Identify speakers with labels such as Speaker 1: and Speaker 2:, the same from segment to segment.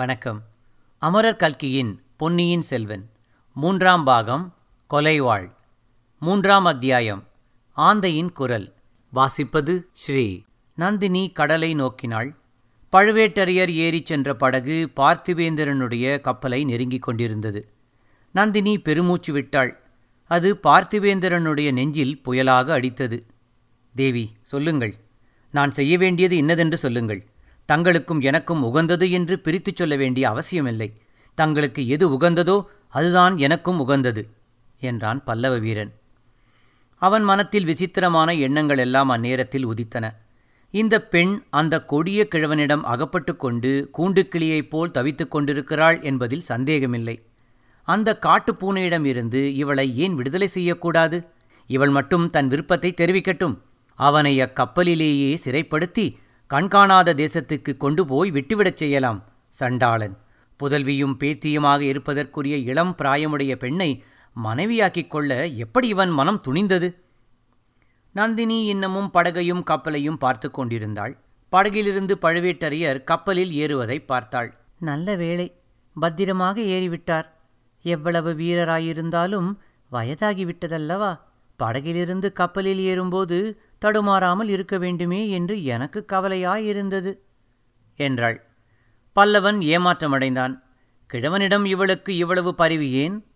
Speaker 1: வணக்கம். அமரர் கல்கியின் பொன்னியின் செல்வன். மூன்றாம் பாகம் கொலைவாள். மூன்றாம் அத்தியாயம் ஆந்தையின் குரல். வாசிப்பது ஸ்ரீ நந்தினி கடலை நோக்கினாள். பழுவேட்டரையர் ஏறிச் சென்ற படகு பார்த்திவேந்திரனுடைய கப்பலை நெருங்கிக் கொண்டிருந்தது. நந்தினி பெருமூச்சு விட்டாள். அது பார்த்திவேந்திரனுடைய நெஞ்சில் புயலாக அடித்தது. தேவி சொல்லுங்கள். நான் செய்ய வேண்டியது இன்னதென்று சொல்லுங்கள். தங்களுக்கும் எனக்கும் உகந்தது என்று பிரித்துச் சொல்ல வேண்டிய அவசியமில்லை. தங்களுக்கு எது உகந்ததோ அதுதான் எனக்கும் உகந்தது என்றான் பல்லவ வீரன். அவன் மனத்தில் விசித்திரமான எண்ணங்கள் எல்லாம் அந்நேரத்தில் உதித்தன. இந்த பெண் அந்த கொடிய கிழவனிடம் அகப்பட்டு கொண்டு கூண்டுக்கிளியைப் போல் தவித்துக் கொண்டிருக்கிறாள் என்பதில் சந்தேகமில்லை. அந்த காட்டுப்பூனையிடம் இருந்து இவளை ஏன் விடுதலை செய்யக்கூடாது? இவள் மட்டும் தன் விருப்பத்தை தெரிவிக்கட்டும். அவனை அக்கப்பலிலேயே சிறைப்படுத்தி கண்காணாத தேசத்துக்கு கொண்டு போய் விட்டுவிடச் செய்யலாம் சண்டாளன். புதல்வியும் பேத்தியுமாக இருப்பதற்குரிய இளம் பிராயமுடைய பெண்ணை மனைவியாக்கிக் கொள்ள எப்படி இவன் மனம் துணிந்தது? நந்தினி இன்னமும் படகையும் கப்பலையும் பார்த்து கொண்டிருந்தாள். படகிலிருந்து பழுவேட்டரையர் கப்பலில் ஏறுவதை பார்த்தாள். நல்ல வேளை பத்திரமாக ஏறிவிட்டார். எவ்வளவு வீரராயிருந்தாலும் வயதாகிவிட்டதல்லவா? படகிலிருந்து கப்பலில் ஏறும்போது தடுமாறாமல் இருக்க வேண்டுமே என்று எனக்கு கவலையாயிருந்தது என்றாள். பல்லவன் ஏமாற்றமடைந்தான். கிழவனிடம் இவளுக்கு இவ்வளவு பரிவு ஏன்?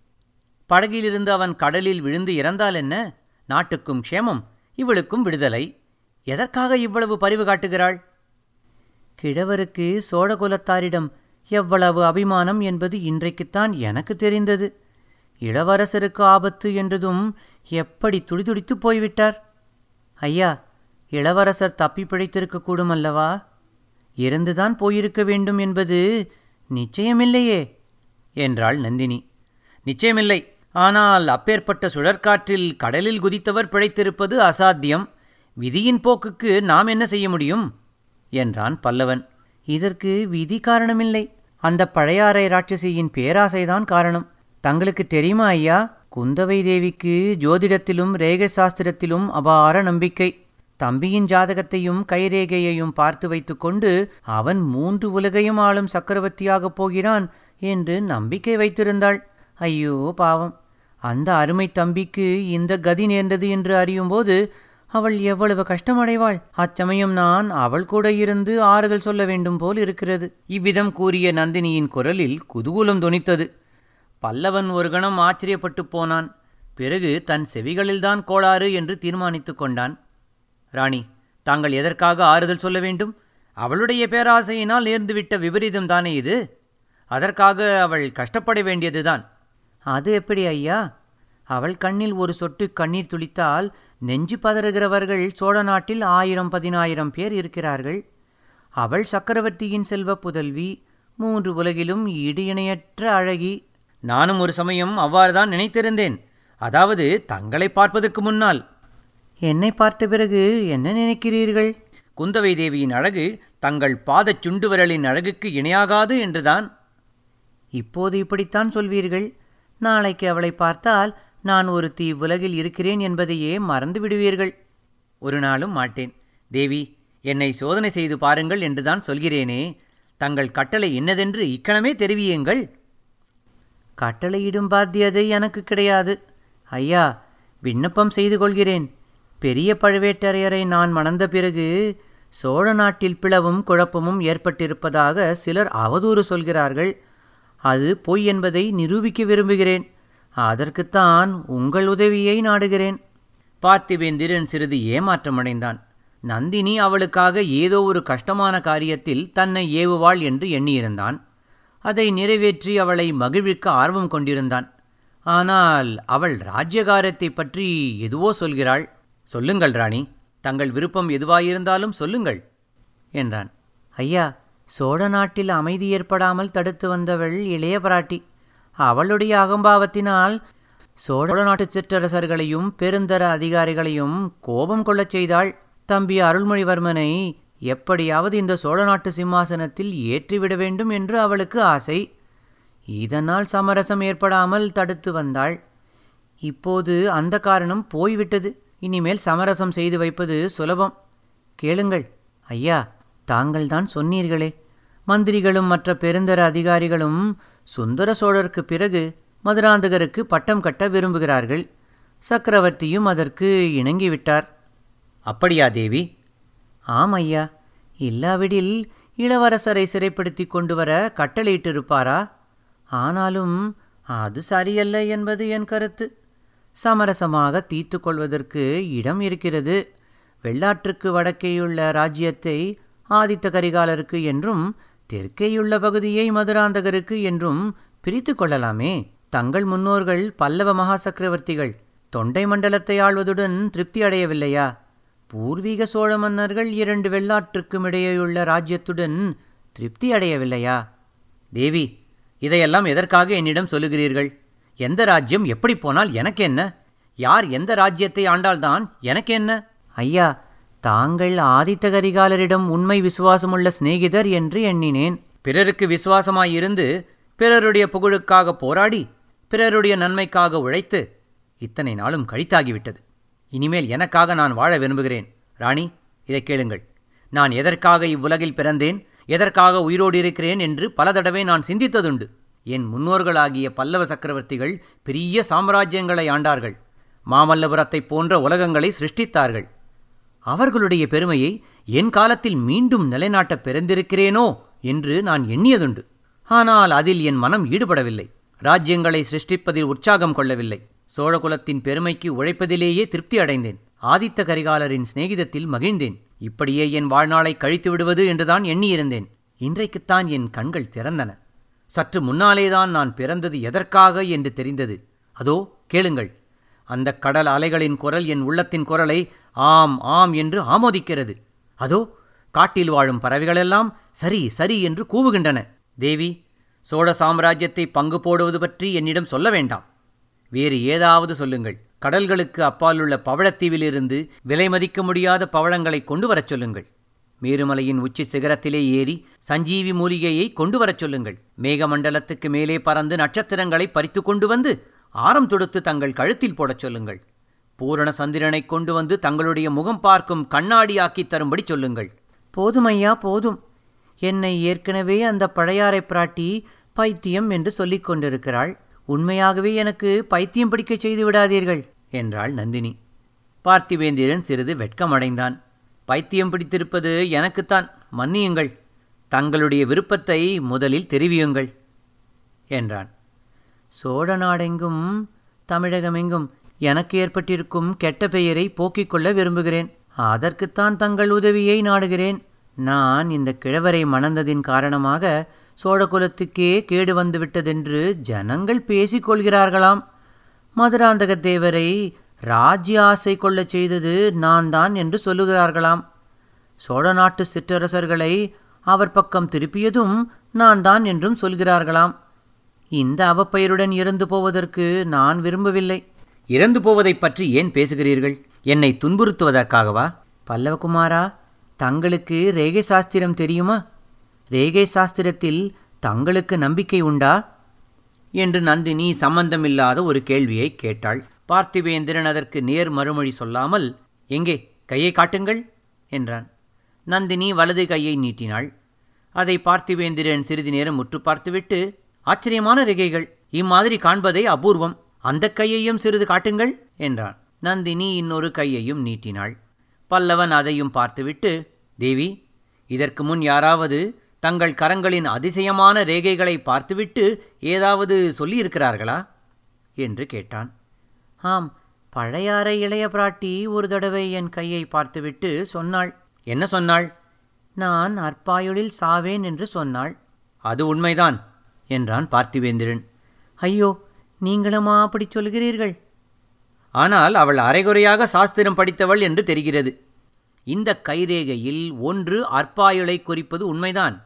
Speaker 1: படகிலிருந்து அவன் கடலில் விழுந்து இறந்தால் என்ன? நாட்டுக்கும் க்ஷேமம் இவளுக்கும் விடுதலை. எதற்காக இவ்வளவு பரிவு காட்டுகிறாள்? கிழவருக்கு சோழகுலத்தாரிடம் எவ்வளவு அபிமானம் என்பது இன்றைக்குத்தான் எனக்கு தெரிந்தது. இளவரசருக்கு ஆபத்து என்றதும் எப்படி துடிதுடித்துப் போய்விட்டார்? ஐயா இளவரசர் தப்பி பிழைத்திருக்கக்கூடும் அல்லவா இறந்துதான் போயிருக்க வேண்டும் என்பது நிச்சயமில்லையே என்றாள் நந்தினி. நிச்சயமில்லை ஆனால் அப்பேற்பட்ட சுழற்காற்றில் கடலில் குதித்தவர் பிழைத்திருப்பது அசாத்தியம். விதியின் போக்குக்கு நாம் என்ன செய்ய முடியும்? என்றான் பல்லவன். இதற்கு விதி காரணமில்லை. அந்த பழையாறை ராட்சசியின் பேராசைதான் காரணம். தங்களுக்கு தெரியுமா ஐயா? குந்தவை தேவிக்கு ஜோதிடத்திலும் ரேகை சாஸ்திரத்திலும் அபார நம்பிக்கை. தம்பியின் ஜாதகத்தையும் கைரேகையையும் பார்த்து வைத்துக்கொண்டு அவன் மூன்று உலகையும் ஆளும் சக்கரவர்த்தியாகப் போகிறான் என்று நம்பிக்கை வைத்திருந்தாள். ஐயோ பாவம். அந்த அருமை தம்பிக்கு இந்த கதி நேர்ந்தது என்று அறியும்போது அவள் எவ்வளவு கஷ்டமடைவாள். அச்சமயம் நான் அவள் கூட இருந்து ஆறுதல் சொல்ல வேண்டும் போல் இருக்கிறது. இவ்விதம் கூறிய நந்தினியின் குரலில் குதூகூலம் தொனித்தது. பல்லவன் ஒரு கணம் ஆச்சரியப்பட்டு போனான். பிறகு தன் செவிகளில்தான் கோளாறு என்று தீர்மானித்து கொண்டான். ராணி தாங்கள் எதற்காக ஆறுதல் சொல்ல வேண்டும்? அவளுடைய பேராசையினால் நேர்ந்துவிட்ட விபரீதம் தானே இது? அதற்காக அவள் கஷ்டப்பட வேண்டியதுதான். அது எப்படி ஐயா? அவள் கண்ணில் ஒரு சொட்டு கண்ணீர் துளித்தால் நெஞ்சு பதறுகிறவர்கள் சோழ நாட்டில் ஆயிரம் பதினாயிரம் பேர் இருக்கிறார்கள். அவள் சக்கரவர்த்தியின் செல்வ புதல்வி மூன்று உலகிலும் ஈடு இணையற்ற அழகி நானும் ஒரு சமயம் அவ்வாறுதான் நினைத்திருந்தேன். அதாவது தங்களை பார்ப்பதற்கு முன்னால். என்னை பார்த்த பிறகு என்ன நினைக்கிறீர்கள்? குந்தவை தேவியின் அழகு தங்கள் பாதச் சுண்டு விரலின் அழகுக்கு இணையாகாது என்றுதான். இப்போது இப்படித்தான் சொல்வீர்கள். நாளைக்கு அவளை பார்த்தால் நான் ஒரு தீ உலகில் இருக்கிறேன் என்பதையே மறந்து விடுவீர்கள். ஒரு நாளும் மாட்டேன். தேவி என்னை சோதனை செய்து பாருங்கள் என்றுதான் சொல்கிறேனே. தங்கள் கட்டளை என்னதென்று இக்கணமே தெரிவியுங்கள். கட்டளையிடும் பாத்தியதை எனக்கு கிடையாது. ஐயா விண்ணப்பம் செய்து கொள்கிறேன். பெரிய பழுவேட்டரையரை நான் மணந்த பிறகு சோழ நாட்டில் பிளவும் குழப்பமும் ஏற்பட்டிருப்பதாக சிலர் அவதூறு சொல்கிறார்கள். அது பொய் என்பதை நிரூபிக்க விரும்புகிறேன். அதற்குத்தான் உங்கள் உதவியை நாடுகிறேன். பார்த்திவேந்திரன் சிறிது ஏமாற்றமடைந்தான். நந்தினி அவளுக்காக ஏதோ ஒரு கஷ்டமான காரியத்தில் தன்னை ஏவுவாள் என்று எண்ணியிருந்தான். அதை நிறைவேற்றி அவளை மகிழ்விக்க ஆர்வம் கொண்டிருந்தான். ஆனால் அவள் ராஜ்யகாரத்தை பற்றி எதுவோ சொல்கிறாள். சொல்லுங்கள் ராணி. தங்கள் விருப்பம் எதுவாயிருந்தாலும் சொல்லுங்கள் என்றான். ஐயா சோழ நாட்டில் அமைதி ஏற்படாமல் தடுத்து வந்தவள் இளைய பிராட்டி. அவளுடைய அகம்பாவத்தினால் சோழ நாட்டு சிற்றரசர்களையும் பெருந்தர அதிகாரிகளையும் கோபம் கொள்ளச் செய்தாள். தம்பி அருள்மொழிவர்மனை எப்படியாவது இந்த சோழ நாட்டு சிம்மாசனத்தில் ஏற்றிவிட வேண்டும் என்று அவளுக்கு ஆசை. இதனால் சமரசம் ஏற்படாமல் தடுத்து வந்தாள். இப்போது அந்த காரணம் போய்விட்டது. இனிமேல் சமரசம் செய்து வைப்பது சுலபம். கேளுங்கள். ஐயா தாங்கள்தான் சொன்னீர்களே. மந்திரிகளும் மற்ற பெருந்தர அதிகாரிகளும் சுந்தர சோழருக்கு பிறகு மதுராந்தகருக்கு பட்டம் கட்ட விரும்புகிறார்கள். சக்கரவர்த்தியும் அதற்கு இணங்கிவிட்டார். அப்படியா தேவி? ஆம் ஐயா இல்லாவிடில் இளவரசரை சிறைப்படுத்தி கொண்டு வர கட்டளையிட்டிருப்பாரா? ஆனாலும் அது சரியல்ல என்பது என் கருத்து. சமரசமாக தீர்த்து கொள்வதற்கு இடம் இருக்கிறது. வெள்ளாற்றுக்கு வடக்கேயுள்ள ராஜ்யத்தை ஆதித்த கரிகாலருக்கு என்றும் தெற்கேயுள்ள பகுதியை மதுராந்தகருக்கு என்றும் பிரித்து கொள்ளலாமே. தங்கள் முன்னோர்கள் பல்லவ மகா சக்கரவர்த்திகள் தொண்டை மண்டலத்தை ஆள்வதுடன் திருப்தி அடையவில்லையா? பூர்வீக சோழ மன்னர்கள் இரண்டு வெள்ளாற்றுக்கும் இடையேயுள்ள ராஜ்யத்துடன் திருப்தி அடையவில்லையா? தேவி இதையெல்லாம் எதற்காக என்னிடம் சொல்லுகிறீர்கள்? எந்த ராஜ்யம் எப்படி போனால் எனக்கு என்ன யார் எந்த ராஜ்யத்தை ஆண்டால்தான் எனக்கு என்ன ஐயா தாங்கள் ஆதித்த கரிகாலரிடம் உண்மை விசுவாசமுள்ள சிநேகிதர் என்று எண்ணினேன். பிறருக்கு விசுவாசமாயிருந்து பிறருடைய புகழுக்காக போராடி பிறருடைய நன்மைக்காக உழைத்து இத்தனை நாளும் கழித்தாகிவிட்டது. இனிமேல் எனக்காக நான் வாழ விரும்புகிறேன். ராணி இதை கேளுங்கள். நான் எதற்காக இவ்வுலகில் பிறந்தேன்? எதற்காக உயிரோடு இருக்கிறேன் என்று பல தடவை நான் சிந்தித்ததுண்டு. என் முன்னோர்களாகிய பல்லவ சக்கரவர்த்திகள் பெரிய சாம்ராஜ்யங்களை ஆண்டார்கள். மாமல்லபுரத்தைப் போன்ற உலகங்களை சிருஷ்டித்தார்கள். அவர்களுடைய பெருமையை என் காலத்தில் மீண்டும் நிலைநாட்ட பிறந்திருக்கிறேனோ என்று நான் எண்ணியதுண்டு. ஆனால் அதில் என் மனம் ஈடுபடவில்லை. ராஜ்யங்களை சிருஷ்டிப்பதில் உற்சாகம் கொள்ளவில்லை. சோழகுலத்தின் பெருமைக்கு உழைப்பதிலேயே திருப்தி அடைந்தேன். ஆதித்த கரிகாலரின் சிநேகிதத்தில் மகிழ்ந்தேன். இப்படியே என் வாழ்நாளை கழித்து விடுவது என்றுதான் எண்ணியிருந்தேன். இன்றைக்குத்தான் என் கண்கள் திறந்தன. சற்று முன்னாலேதான் நான் பிறந்தது எதற்காக என்று தெரிந்தது. அதோ கேளுங்கள். அந்த கடல் அலைகளின் குரல் என் உள்ளத்தின் குரலை ஆம் ஆம் என்று ஆமோதிக்கிறது. அதோ காட்டில் வாழும் பறவைகளெல்லாம் சரி சரி என்று கூவுகின்றன. தேவி சோழ சாம்ராஜ்யத்தை பங்கு போடுவது பற்றி என்னிடம் சொல்ல வேண்டாம். வேறு ஏதாவது சொல்லுங்கள். கடல்களுக்கு அப்பாலுள்ள பவழத்தீவிலிருந்து விலை மதிக்க முடியாத பவழங்களை கொண்டு வரச் சொல்லுங்கள். மேருமலையின் உச்சி சிகரத்திலே ஏறி சஞ்சீவி மூலிகையை கொண்டு வரச் சொல்லுங்கள். மேகமண்டலத்துக்கு மேலே பறந்து நட்சத்திரங்களை பறித்து கொண்டு வந்து ஆரம் தொடுத்து தங்கள் கழுத்தில் போடச் சொல்லுங்கள். பூரண சந்திரனை கொண்டு வந்து தங்களுடைய முகம் பார்க்கும் கண்ணாடியாக்கித் தரும்படி சொல்லுங்கள். போதும் ஐயா போதும். என்னை ஏற்கனவே அந்த பழையாறை பிராட்டி பைத்தியம் என்று சொல்லிக் கொண்டிருக்கிறாள். உண்மையாகவே எனக்கு பைத்தியம் பிடிக்கச் செய்து விடாதீர்கள் என்றாள் நந்தினி. பார்த்திவேந்திரன் சிறிது வெட்கமடைந்தான். பைத்தியம் பிடித்திருப்பது எனக்குத்தான் மன்னியுங்கள். தங்களுடைய விருப்பத்தை முதலில் தெரிவியுங்கள் என்றான். சோழ நாடெங்கும் தமிழகமெங்கும் எனக்கு ஏற்பட்டிருக்கும் கெட்ட பெயரை போக்கிக் கொள்ள விரும்புகிறேன். அதற்குத்தான் தங்கள் உதவியை நாடுகிறேன். நான் இந்த கிழவரை மணந்ததின் காரணமாக சோழகுலத்துக்கே கேடு வந்துவிட்டதென்று ஜனங்கள் பேசிக் கொள்கிறார்களாம் மதுராந்தக தேவரை ராஜ்ய ஆசை கொள்ளச் செய்தது நான் தான் என்று சொல்லுகிறார்களாம். சோழ நாட்டு சிற்றரசர்களை அவர் பக்கம் திருப்பியதும் நான் தான் என்றும் சொல்கிறார்களாம். இந்த அவப்பெயருடன் இறந்து போவதற்கு நான் விரும்பவில்லை. இறந்து போவதைப் பற்றி ஏன் பேசுகிறீர்கள்? என்னை துன்புறுத்துவதற்காகவா? பல்லவகுமாரா தங்களுக்கு ரேகை சாஸ்திரம் தெரியுமா? ரேகை சாஸ்திரத்தில் தங்களுக்கு நம்பிக்கை உண்டா? என்று நந்தினி சம்பந்தமில்லாத ஒரு கேள்வியை கேட்டாள். பார்த்திவேந்திரன் அதற்கு நேர் மறுமொழி சொல்லாமல் எங்கே கையை காட்டுங்கள் என்றான். நந்தினி வலது கையை நீட்டினாள். அதை பார்த்திவேந்திரன் சிறிது நேரம் முற்று பார்த்துவிட்டு ஆச்சரியமான ரேகைகள். இம்மாதிரி காண்பதை அபூர்வம். அந்த கையையும் சிறிது காட்டுங்கள் என்றான். நந்தினி இன்னொரு கையையும் நீட்டினாள். பல்லவன் அதையும் பார்த்துவிட்டு தேவி இதற்கு முன் யாராவது தங்கள் கரங்களின் அதிசயமான ரேகைகளை பார்த்துவிட்டு ஏதாவது சொல்லியிருக்கிறார்களா? என்று கேட்டான். ஆம் பழையாறை இளைய பிராட்டி ஒரு தடவை என் கையை பார்த்துவிட்டு சொன்னாள். என்ன சொன்னாள்? நான் அற்பாயுளில் சாவேன் என்று சொன்னாள். அது உண்மைதான் என்றான் பார்த்திவேந்திரன். ஐயோ நீங்களுமா அப்படி சொல்கிறீர்கள்? ஆனால் அவள் அரைகுறையாக சாஸ்திரம் படித்தவள் என்று தெரிகிறது. இந்த கைரேகையில் ஒன்று அற்பாயுளை குறிப்பது உண்மைதான்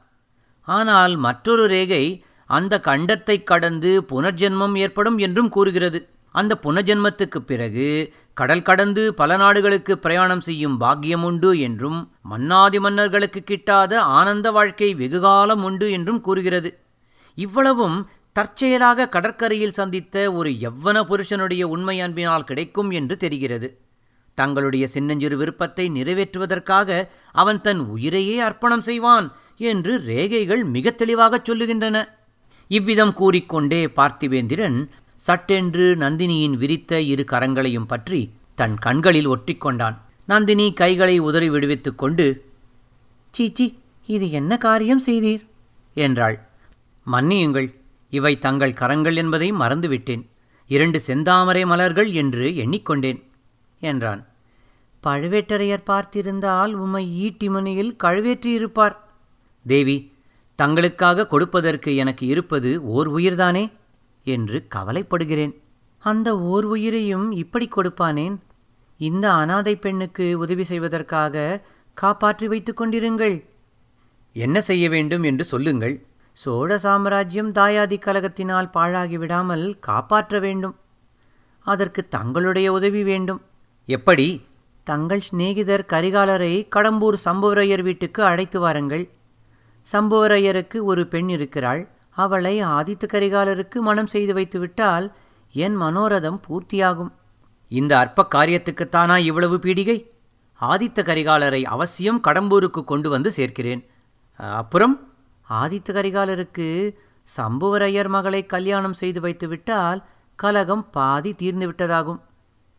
Speaker 1: ஆனால் மற்றொரு ரேகை அந்த கண்டத்தைக் கடந்து புனர்ஜென்மம் ஏற்படும் என்றும் கூறுகிறது. அந்த புனர்ஜென்மத்துக்குப் பிறகு கடல் கடந்து பல நாடுகளுக்கு பிரயாணம் செய்யும் பாக்கியம் உண்டு என்றும் மன்னாதி மன்னர்களுக்கு கிட்டாத ஆனந்த வாழ்க்கை வெகுகாலம் உண்டு என்றும் கூறுகிறது. இவ்வளவும் தற்செயலாக கடற்கரையில் சந்தித்த ஒரு எவ்வன புருஷனுடைய உண்மை அன்பினால் கிடைக்கும் என்று தெரிகிறது. தங்களுடைய சின்னஞ்சிறு விருப்பத்தை நிறைவேற்றுவதற்காக அவன் தன் உயிரையே அர்ப்பணம் செய்வான். என்று ரேகைகள் மிக தெளிவாகச் சொல்லுகின்றன. இவ்விதம் கூறிக்கொண்டே பார்த்திவேந்திரன் சட்டென்று நந்தினியின் விரித்த இரு கரங்களையும் பற்றி தன் கண்களில் ஒற்றிக்கொண்டான் நந்தினி கைகளை உதறி விடுவித்துக் கொண்டு சீச்சி இது என்ன காரியம் செய்தீர்? என்றாள். மன்னியுங்கள் இவை தங்கள் கரங்கள் என்பதை மறந்துவிட்டேன். இரண்டு செந்தாமரை மலர்கள் என்று எண்ணிக்கொண்டேன் என்றான். பழுவேட்டரையர் பார்த்திருந்தால் உம்மை ஈட்டி முனையில் கழுவேற்றியிருப்பார் தேவி தங்களுக்காக கொடுப்பதற்கு எனக்கு இருப்பது ஓர் உயிர்தானே? என்று கவலைப்படுகிறேன். அந்த ஓர் உயிரையும் இப்படி கொடுப்பானேன்? இந்த அனாதை பெண்ணுக்கு உதவி செய்வதற்காக காப்பாற்றி வைத்துக் கொண்டிருங்கள். என்ன செய்ய வேண்டும் என்று சொல்லுங்கள். சோழ சாம்ராஜ்யம் தாயாதி கலகத்தினால் பாழாகிவிடாமல் காப்பாற்ற வேண்டும். அதற்கு தங்களுடைய உதவி வேண்டும். எப்படி? தங்கள் சிநேகிதர் கரிகாலரை கடம்பூர் சம்புவரையர் வீட்டுக்கு அழைத்து வாருங்கள். சம்புவரையருக்கு ஒரு பெண் இருக்கிறாள். அவளை ஆதித்த கரிகாலருக்கு மனம் செய்து வைத்துவிட்டால் என் மனோரதம் பூர்த்தியாகும். இந்த அற்ப காரியத்துக்குத்தானா இவ்வளவு பீடிகை? ஆதித்த கரிகாலரை அவசியம் கடம்பூருக்கு கொண்டு வந்து சேர்க்கிறேன். அப்புறம்? ஆதித்த கரிகாலருக்கு சம்புவரையர் மகளை கல்யாணம் செய்து வைத்துவிட்டால் கலகம் பாதி தீர்ந்துவிட்டதாகும்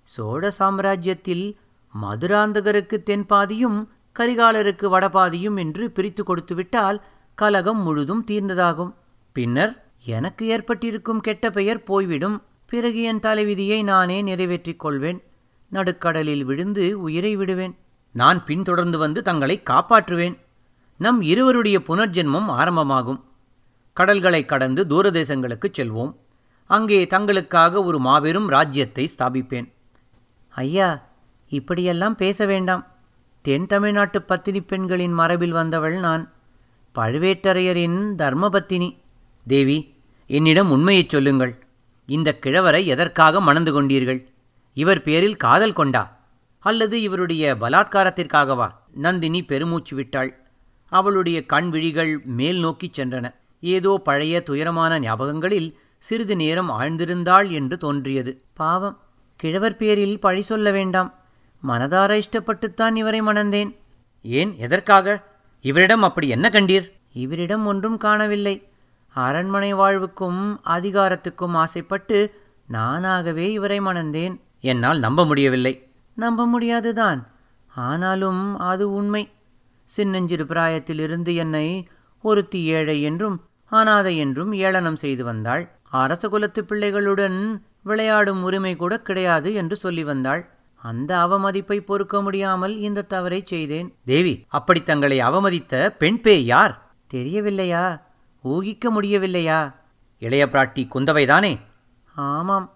Speaker 1: சோழ சாம்ராஜ்யத்தில் மதுராந்தகருக்கு தென்பாதியும் கரிகாலருக்கு வடபாதியும் என்று பிரித்து கொடுத்துவிட்டால் கலகம் முழுதும் தீர்ந்ததாகும். பின்னர் எனக்கு ஏற்பட்டிருக்கும் கெட்ட பெயர் போய்விடும். பிறகு என் தலைவிதியை நானே நிறைவேற்றிக் கொள்வேன். நடுக்கடலில் விழுந்து உயிரை விடுவேன். நான் பின்தொடர்ந்து வந்து தங்களை காப்பாற்றுவேன். நம் இருவருடைய புனர்ஜென்மம் ஆரம்பமாகும். கடல்களை கடந்து தூரதேசங்களுக்குச் செல்வோம். அங்கே தங்களுக்காக ஒரு மாபெரும் ராஜ்யத்தை ஸ்தாபிப்பேன். ஐயா இப்படியெல்லாம் பேச வேண்டாம். தென் தமிழ்நாட்டு பத்தினி பெண்களின் மரபில் வந்தவள் நான். பழுவேட்டரையரின் தர்மபத்தினி. தேவி என்னிடம் உண்மையைச் சொல்லுங்கள். இந்த கிழவரை எதற்காக மணந்து கொண்டீர்கள்? இவர் பேரில் காதல் கொண்டா? அல்லது இவருடைய பலாத்காரத்திற்காகவா? நந்தினி பெருமூச்சு விட்டாள். அவளுடைய கண் விழிகள் மேல் நோக்கிச் சென்றன. ஏதோ பழைய துயரமான ஞாபகங்களில் சிறிது நேரம் ஆழ்ந்திருந்தாள் என்று தோன்றியது. பாவம் கிழவர் பேரில் பழி சொல்ல வேண்டாம். மனதார இஷ்டப்பட்டுத்தான் இவரை மணந்தேன். ஏன் எதற்காக? இவரிடம் அப்படி என்ன கண்டீர்? இவரிடம் ஒன்றும் காணவில்லை. அரண்மனை வாழ்வுக்கும் அதிகாரத்துக்கும் ஆசைப்பட்டு நானாகவே இவரை மணந்தேன். என்னால் நம்ப முடியவில்லை. நம்ப முடியாதுதான். ஆனாலும் அது உண்மை. சின்னஞ்சிறு பிராயத்திலிருந்து என்னை ஒருத்தி ஏழை என்றும் அனாதை என்றும் ஏளனம் செய்து வந்தாள். அரச குலத்து பிள்ளைகளுடன் விளையாடும் உரிமை கூட கிடையாது என்று சொல்லி வந்தாள். அந்த அவமதிப்பை பொறுக்க முடியாமல் இந்த தவறை செய்தேன். தேவி அப்படி தங்களை அவமதித்த பெண் பேய் யார்? தெரியவில்லையா? ஊகிக்க முடியவில்லையா? இளைய பிராட்டி குந்தவைதானே? ஆமாம்.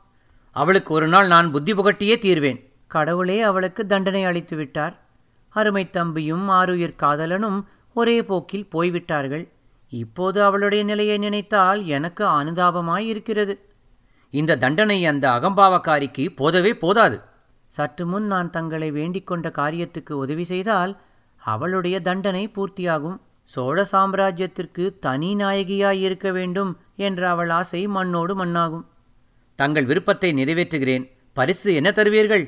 Speaker 1: அவளுக்கு ஒரு நாள் நான் புத்தி புகட்டியே தீர்வேன். கடவுளே அவளுக்கு தண்டனை அளித்து விட்டார். அருமை தம்பியும் ஆருயிர் காதலனும் ஒரே போக்கில் போய்விட்டார்கள். இப்போது அவளுடைய நிலையை நினைத்தால் எனக்கு அனுதாபமாயிருக்கிறது. இந்த தண்டனை அந்த அகம்பாவக்காரிக்கு போதவே போதாது. சற்று முன் நான் தங்களை வேண்டிக்கொண்ட காரியத்துக்கு உதவி செய்தால் அவளுடைய தண்டனை பூர்த்தியாகும். சோழ சாம்ராஜ்யத்திற்கு தனி நாயகியாய் இருக்க வேண்டும் என்ற அவள் ஆசை மண்ணோடு மண்ணாகும். தங்கள் விருப்பத்தை நிறைவேற்றுகிறேன். பரிசு என்ன தருவீர்கள்?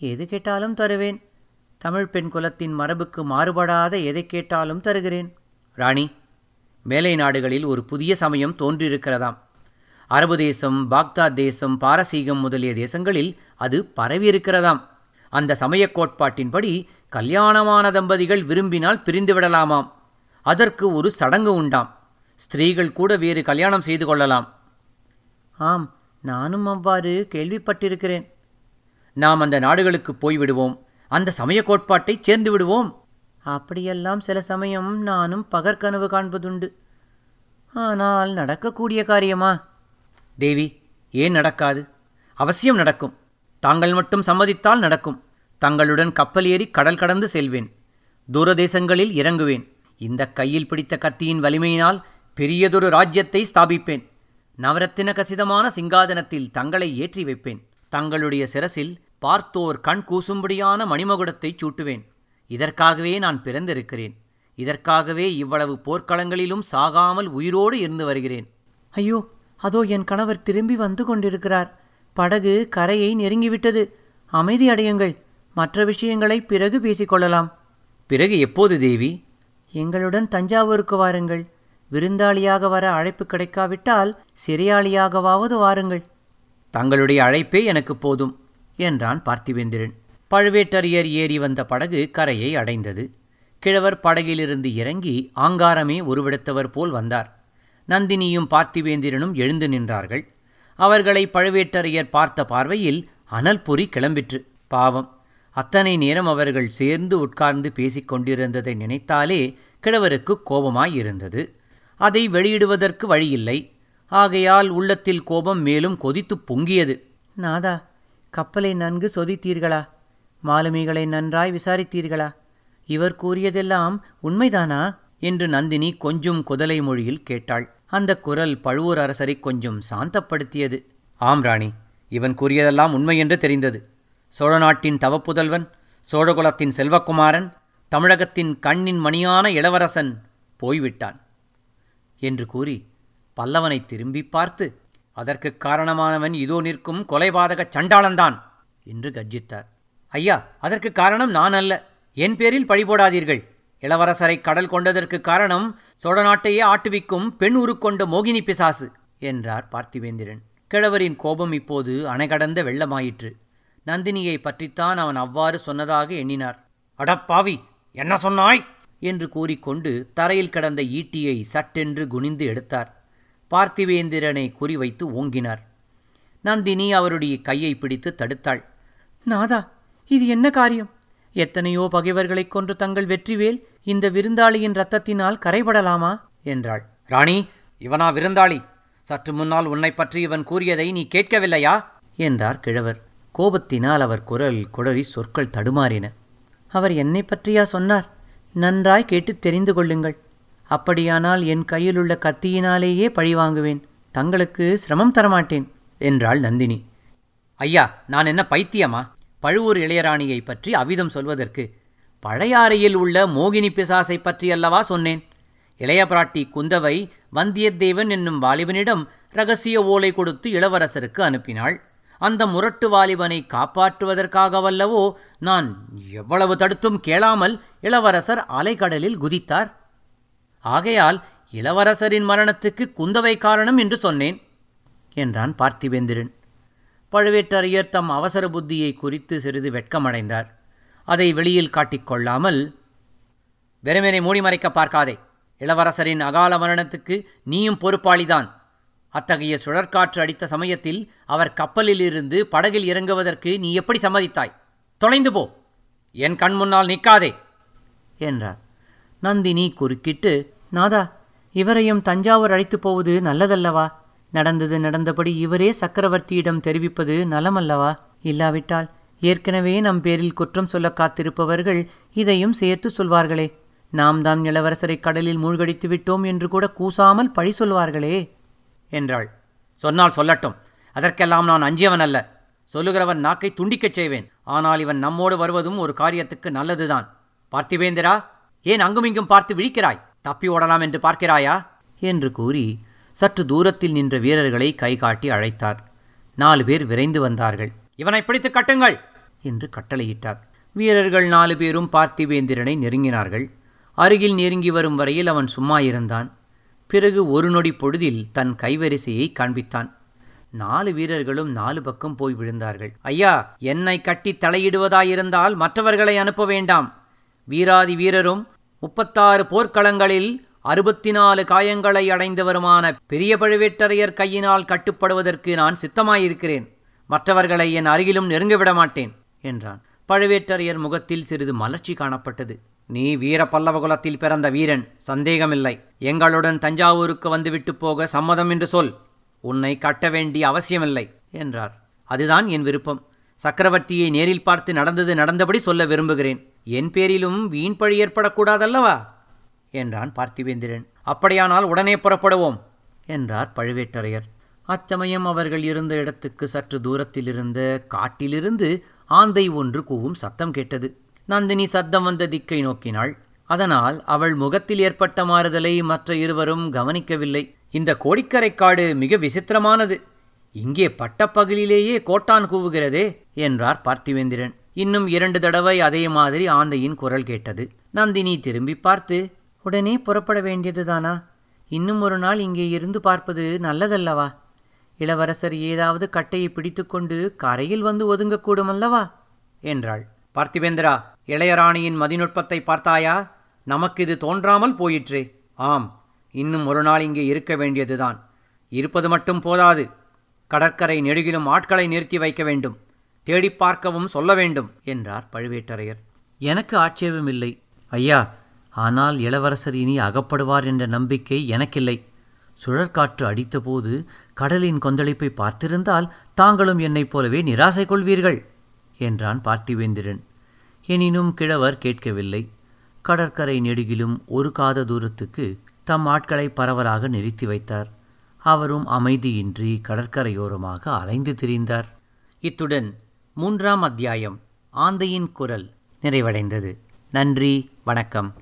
Speaker 1: எது கேட்டாலும் தருவேன். தமிழ் பெண் குலத்தின் மரபுக்கு மாறுபடாத எதை கேட்டாலும் தருகிறேன். ராணி மேலை நாடுகளில் ஒரு புதிய சமயம் தோன்றியிருக்கிறதாம். அரபு தேசம் பாக்தாத் தேசம் பாரசீகம் முதலிய தேசங்களில் அது பரவியிருக்கிறதாம். அந்த சமயக் கோட்பாட்டின்படி கல்யாணமான தம்பதிகள் விரும்பினால் பிரிந்துவிடலாமாம் அதற்கு ஒரு சடங்கு உண்டாம். ஸ்திரீகள் கூட வேறு கல்யாணம் செய்து கொள்ளலாம். ஆம் நானும் அவ்வாறு கேள்விப்பட்டிருக்கிறேன். நாம் அந்த நாடுகளுக்கு போய்விடுவோம். அந்த சமய கோட்பாட்டை சேர்ந்து விடுவோம். அப்படியெல்லாம் சில சமயம் நானும் பகற்கனவு காண்பதுண்டு. ஆனால் நடக்கக்கூடிய காரியமா? தேவி ஏன் நடக்காது? அவசியம் நடக்கும். தாங்கள் மட்டும் சம்மதித்தால் நடக்கும். தங்களுடன் கப்பல் ஏறி கடல் கடந்து செல்வேன். தூரதேசங்களில் இறங்குவேன். இந்த கையில் பிடித்த கத்தியின் வலிமையினால் பெரியதொரு ராஜ்யத்தை ஸ்தாபிப்பேன். நவரத்தின கசிதமான சிங்காதனத்தில் தங்களை ஏற்றி வைப்பேன். தங்களுடைய சிரசில் பார்த்தோர் கண் கூசும்படியான மணிமகுடத்தைச் சூட்டுவேன். இதற்காகவே நான் பிறந்திருக்கிறேன். இதற்காகவே இவ்வளவு போர்க்களங்களிலும் சாகாமல் உயிரோடு இருந்து வருகிறேன். ஐயோ அதோ என் கணவர் திரும்பி வந்து கொண்டிருக்கிறார். படகு கரையை நெருங்கிவிட்டது. அமைதி அடையுங்கள். மற்ற விஷயங்களை பிறகு பேசிக்கொள்ளலாம். பிறகு எப்போது தேவி? எங்களுடன் தஞ்சாவூருக்கு வாருங்கள். விருந்தாளியாக வர அழைப்பு கிடைக்காவிட்டால் சிறையாளியாகவாவது வாருங்கள். தங்களுடைய அழைப்பே எனக்கு போதும் என்றான் பார்த்திவேந்திரன். பழுவேட்டரையர் ஏறி வந்த படகு கரையை அடைந்தது. கிழவர் படகிலிருந்து இறங்கி ஆங்காரமே உருவெடுத்தவர் போல் வந்தார். நந்தினியும் பார்த்திவேந்திரனும் எழுந்து நின்றார்கள். அவர்களை பழுவேட்டரையர் பார்த்த பார்வையில் அனல் பொறி கிளம்பிற்று. பாவம். அத்தனை நேரம் அவர்கள் சேர்ந்து உட்கார்ந்து பேசிக் கொண்டிருந்ததை நினைத்தாலே கிழவருக்கு கோபமாயிருந்தது. அதை வெளியிடுவதற்கு வழியில்லை. ஆகையால் உள்ளத்தில் கோபம் மேலும் கொதித்துப் பொங்கியது. நாதா கப்பலை நன்கு சொதித்தீர்களா? மாலுமிகளை நன்றாய் விசாரித்தீர்களா? இவர் கூறியதெல்லாம் உண்மைதானா? என்று நந்தினி கொஞ்சம் குதலை மொழியில் கேட்டாள். அந்த குரல் பழுவூர் அரசரை கொஞ்சம் சாந்தப்படுத்தியது. ஆம் ராணி இவன் கூறியதெல்லாம் உண்மை என்று தெரிந்தது. சோழ நாட்டின் தவப்புதல்வன் சோழகுலத்தின் செல்வக்குமாரன் தமிழகத்தின் கண்ணின் மணியான இளவரசன் போய்விட்டான் என்று கூறி பல்லவனை திரும்பி பார்த்து அதற்குக் காரணமானவன் இதோ நிற்கும் கொலைபாதக சண்டாளன்தான் என்று கர்ஜித்தார். ஐயா அதற்கு காரணம் நான் அல்ல. என் பேரில் பழி போடாதீர்கள். இளவரசரை கடல் கொண்டதற்கு காரணம் சோழ நாட்டையே ஆட்டுவிக்கும் பெண் உருக்கொண்ட மோகினி பிசாசு என்றார் பார்த்திவேந்திரன். கிழவரின் கோபம் இப்போது அணைகடந்த வெள்ளமாயிற்று. நந்தினியை பற்றித்தான் அவன் அவ்வாறு சொன்னதாக எண்ணினார். அடப்பாவி என்ன சொன்னாய்? என்று கூறிக்கொண்டு தரையில் கிடந்த ஈட்டியை சட்டென்று குனிந்து எடுத்தார். பார்த்திவேந்திரனை குறிவைத்து ஓங்கினார். நந்தினி அவருடைய கையை பிடித்து தடுத்தாள். நாதா இது என்ன காரியம்? எத்தனையோ பகைவர்களைக் கொன்று தங்கள் வெற்றிவேல் இந்த விருந்தாளியின் ரத்தத்தினால் கரைபடலாமா? என்றாள். ராணி இவனா விருந்தாளி. சற்று முன்னால் உன்னை பற்றி இவன் கூறியதை நீ கேட்கவில்லையா? என்றார் கிழவர். கோபத்தினால் அவர் குரல் குடறி சொற்கள் தடுமாறின. அவர் என்னை பற்றியா சொன்னார்? நன்றாய் கேட்டு தெரிந்து கொள்ளுங்கள். அப்படியானால் என் கையிலுள்ள கத்தியினாலேயே பழி வாங்குவேன். தங்களுக்கு சிரமம் தரமாட்டேன் என்றாள் நந்தினி. ஐயா நான் என்ன பைத்தியமா? பழுவூர் இளையராணியை பற்றி அவிதம் சொல்வதற்கு பழையாறையில் உள்ள மோகினி பிசாசை பற்றியல்லவா சொன்னேன். இளைய பிராட்டி குந்தவை வந்தியத்தேவன் என்னும் வாலிபனிடம் ரகசிய ஓலை கொடுத்து இளவரசருக்கு அனுப்பினாள். அந்த முரட்டு வாலிபனை காப்பாற்றுவதற்காகவல்லவோ நான் எவ்வளவு தடுத்தும் கேளாமல் இளவரசர் அலைக்கடலில் குதித்தார். ஆகையால் இளவரசரின் மரணத்துக்கு குந்தவை காரணம் என்று சொன்னேன் என்றான் பார்த்திவேந்திரன். பழுவேட்டரையர் தம் அவசர புத்தியை குறித்து சிறிது வெட்கமடைந்தார். அதை வெளியில் காட்டிக்கொள்ளாமல் வெறுமனை மூடி மறைக்க பார்க்காதே. இளவரசரின் அகால மரணத்துக்கு நீயும் பொறுப்பாளிதான். அத்தகைய சுழற்காற்று அடித்த சமயத்தில் அவர் கப்பலில் இருந்து படகில் இறங்குவதற்கு நீ எப்படி சம்மதித்தாய்? தொலைந்து போ. என் கண் முன்னால் நிற்காதே. என்றார். நந்தினி குறுக்கிட்டு நாதா இவரையும் தஞ்சாவூர் அழைத்துப் போவது நல்லதல்லவா? நடந்தது நடந்தபடி இவரே சக்கரவர்த்தியிடம் தெரிவிப்பது நலமல்லவா? இல்லாவிட்டால் ஏற்கனவே நம் பேரில் குற்றம் சொல்ல காத்திருப்பவர்கள் இதையும் சேர்த்து சொல்வார்களே. நாம் தாம் இளவரசரை கடலில் மூழ்கடித்து விட்டோம் என்று கூட கூசாமல் பழி சொல்வார்களே. என்றாள். சொன்னால் சொல்லட்டும். அதற்கெல்லாம் நான் அஞ்சியவன் அல்ல சொல்லுகிறவன் நாக்கை துண்டிக்கச் செய்வேன். ஆனால் இவன் நம்மோடு வருவதும் ஒரு காரியத்துக்கு நல்லதுதான். பார்த்திவேந்திரா ஏன் அங்குமிங்கும் பார்த்து விழிக்கிறாய்? தப்பி ஓடலாம் என்று பார்க்கிறாயா? என்று கூறி சற்று தூரத்தில் நின்ற வீரர்களை கை காட்டி அழைத்தார். நாலு பேர் விரைந்து வந்தார்கள். இவனை பிடித்து கட்டுங்கள். என்று கட்டளையிட்டார். வீரர்கள் நாலு பேரும் பார்த்திவேந்திரனை நெருங்கினார்கள். அருகில் நெருங்கி வரும் வரையில் அவன் சும்மா இருந்தான். பிறகு ஒரு நொடி பொழுதில் தன் கைவரிசையை காண்பித்தான். நாலு வீரர்களும் நாலு பக்கம் போய் விழுந்தார்கள். ஐயா என்னை கட்டி தலையிடுவதாயிருந்தால் மற்றவர்களை அனுப்ப வேண்டாம். வீராதி வீரரும் முப்பத்தாறு போர்க்களங்களில் அறுபத்தி நாலு காயங்களை அடைந்தவருமான பெரிய பழுவேட்டரையர் கையினால் கட்டுப்படுவதற்கு நான் சித்தமாயிருக்கிறேன். மற்றவர்களை என் அருகிலும் நெருங்கிவிட மாட்டேன் என்றான். பழுவேட்டரையர் முகத்தில் சிறிது மலர்ச்சி காணப்பட்டது. நீ வீர பல்லவகுலத்தில் பிறந்த வீரன். சந்தேகமில்லை. எங்களுடன் தஞ்சாவூருக்கு வந்துவிட்டு போக சம்மதம் என்று சொல். உன்னை கட்ட வேண்டிய அவசியமில்லை என்றார். அதுதான் என் விருப்பம். சக்கரவர்த்தியை நேரில் பார்த்து நடந்தது நடந்தபடி சொல்ல விரும்புகிறேன். என் பேரிலும் வீண் பழி ஏற்படக்கூடாதல்லவா? என்றான் பார்த்திவேந்திரன். அப்படியானால் உடனே புறப்படுவோம் என்றார் பழுவேட்டரையர். அச்சமயம் அவர்கள் இருந்த இடத்துக்கு சற்று தூரத்தில் இருந்த காட்டிலிருந்து ஆந்தை ஒன்று கூவும் சத்தம் கேட்டது. நந்தினி சத்தம் வந்த திக்கை நோக்கினாள். அதனால் அவள் முகத்தில் ஏற்பட்ட மாறுதலை மற்ற இருவரும் கவனிக்கவில்லை. இந்த கோடிக்கரைக்காடு மிக விசித்திரமானது. இங்கே பட்டப்பகலிலேயே கோட்டான் கூவுகிறதே என்றார் பார்த்திவேந்திரன். இன்னும் இரண்டு தடவை அதே மாதிரி ஆந்தையின் குரல் கேட்டது. நந்தினி திரும்பி பார்த்து உடனே புறப்பட வேண்டியதுதானா? இன்னும் ஒரு நாள் இங்கே இருந்து பார்ப்பது நல்லதல்லவா? இளவரசர் ஏதாவது கட்டையை பிடித்துக்கொண்டு கரையில் வந்து ஒதுங்கக்கூடும் அல்லவா? என்றாள். பார்த்திபேந்திரா இளையராணியின் மதிநுட்பத்தை பார்த்தாயா? நமக்கு இது தோன்றாமல் போயிற்றே. ஆம் இன்னும் ஒரு நாள் இங்கே இருக்க வேண்டியதுதான். இருப்பது மட்டும் போதாது. கடற்கரை நெடுகிலும் ஆட்களை நிறுத்தி வைக்க வேண்டும். தேடிப் பார்க்கவும் சொல்ல வேண்டும் என்றார் பழுவேட்டரையர். எனக்கு ஆட்சேபமில்லை. ஐயா ஆனால் இளவரசர் இனி அகப்படுவார் என்ற நம்பிக்கை எனக்கில்லை. சுழற்காற்று அடித்தபோது கடலின் கொந்தளிப்பை பார்த்திருந்தால் தாங்களும் என்னைப் போலவே நிராசை கொள்வீர்கள் என்றான் பார்த்திவேந்திரன். எனினும் கிழவர் கேட்கவில்லை. கடற்கரை நெடுகிலும் ஒரு காத தூரத்துக்கு தம் ஆட்களை பரவலாக நிறுத்தி வைத்தார். அவரும் அமைதியின்றி கடற்கரையோரமாக அலைந்து திரிந்தார். இத்துடன் மூன்றாம் அத்தியாயம் ஆந்தையின் குரல் நிறைவடைந்தது. நன்றி வணக்கம்.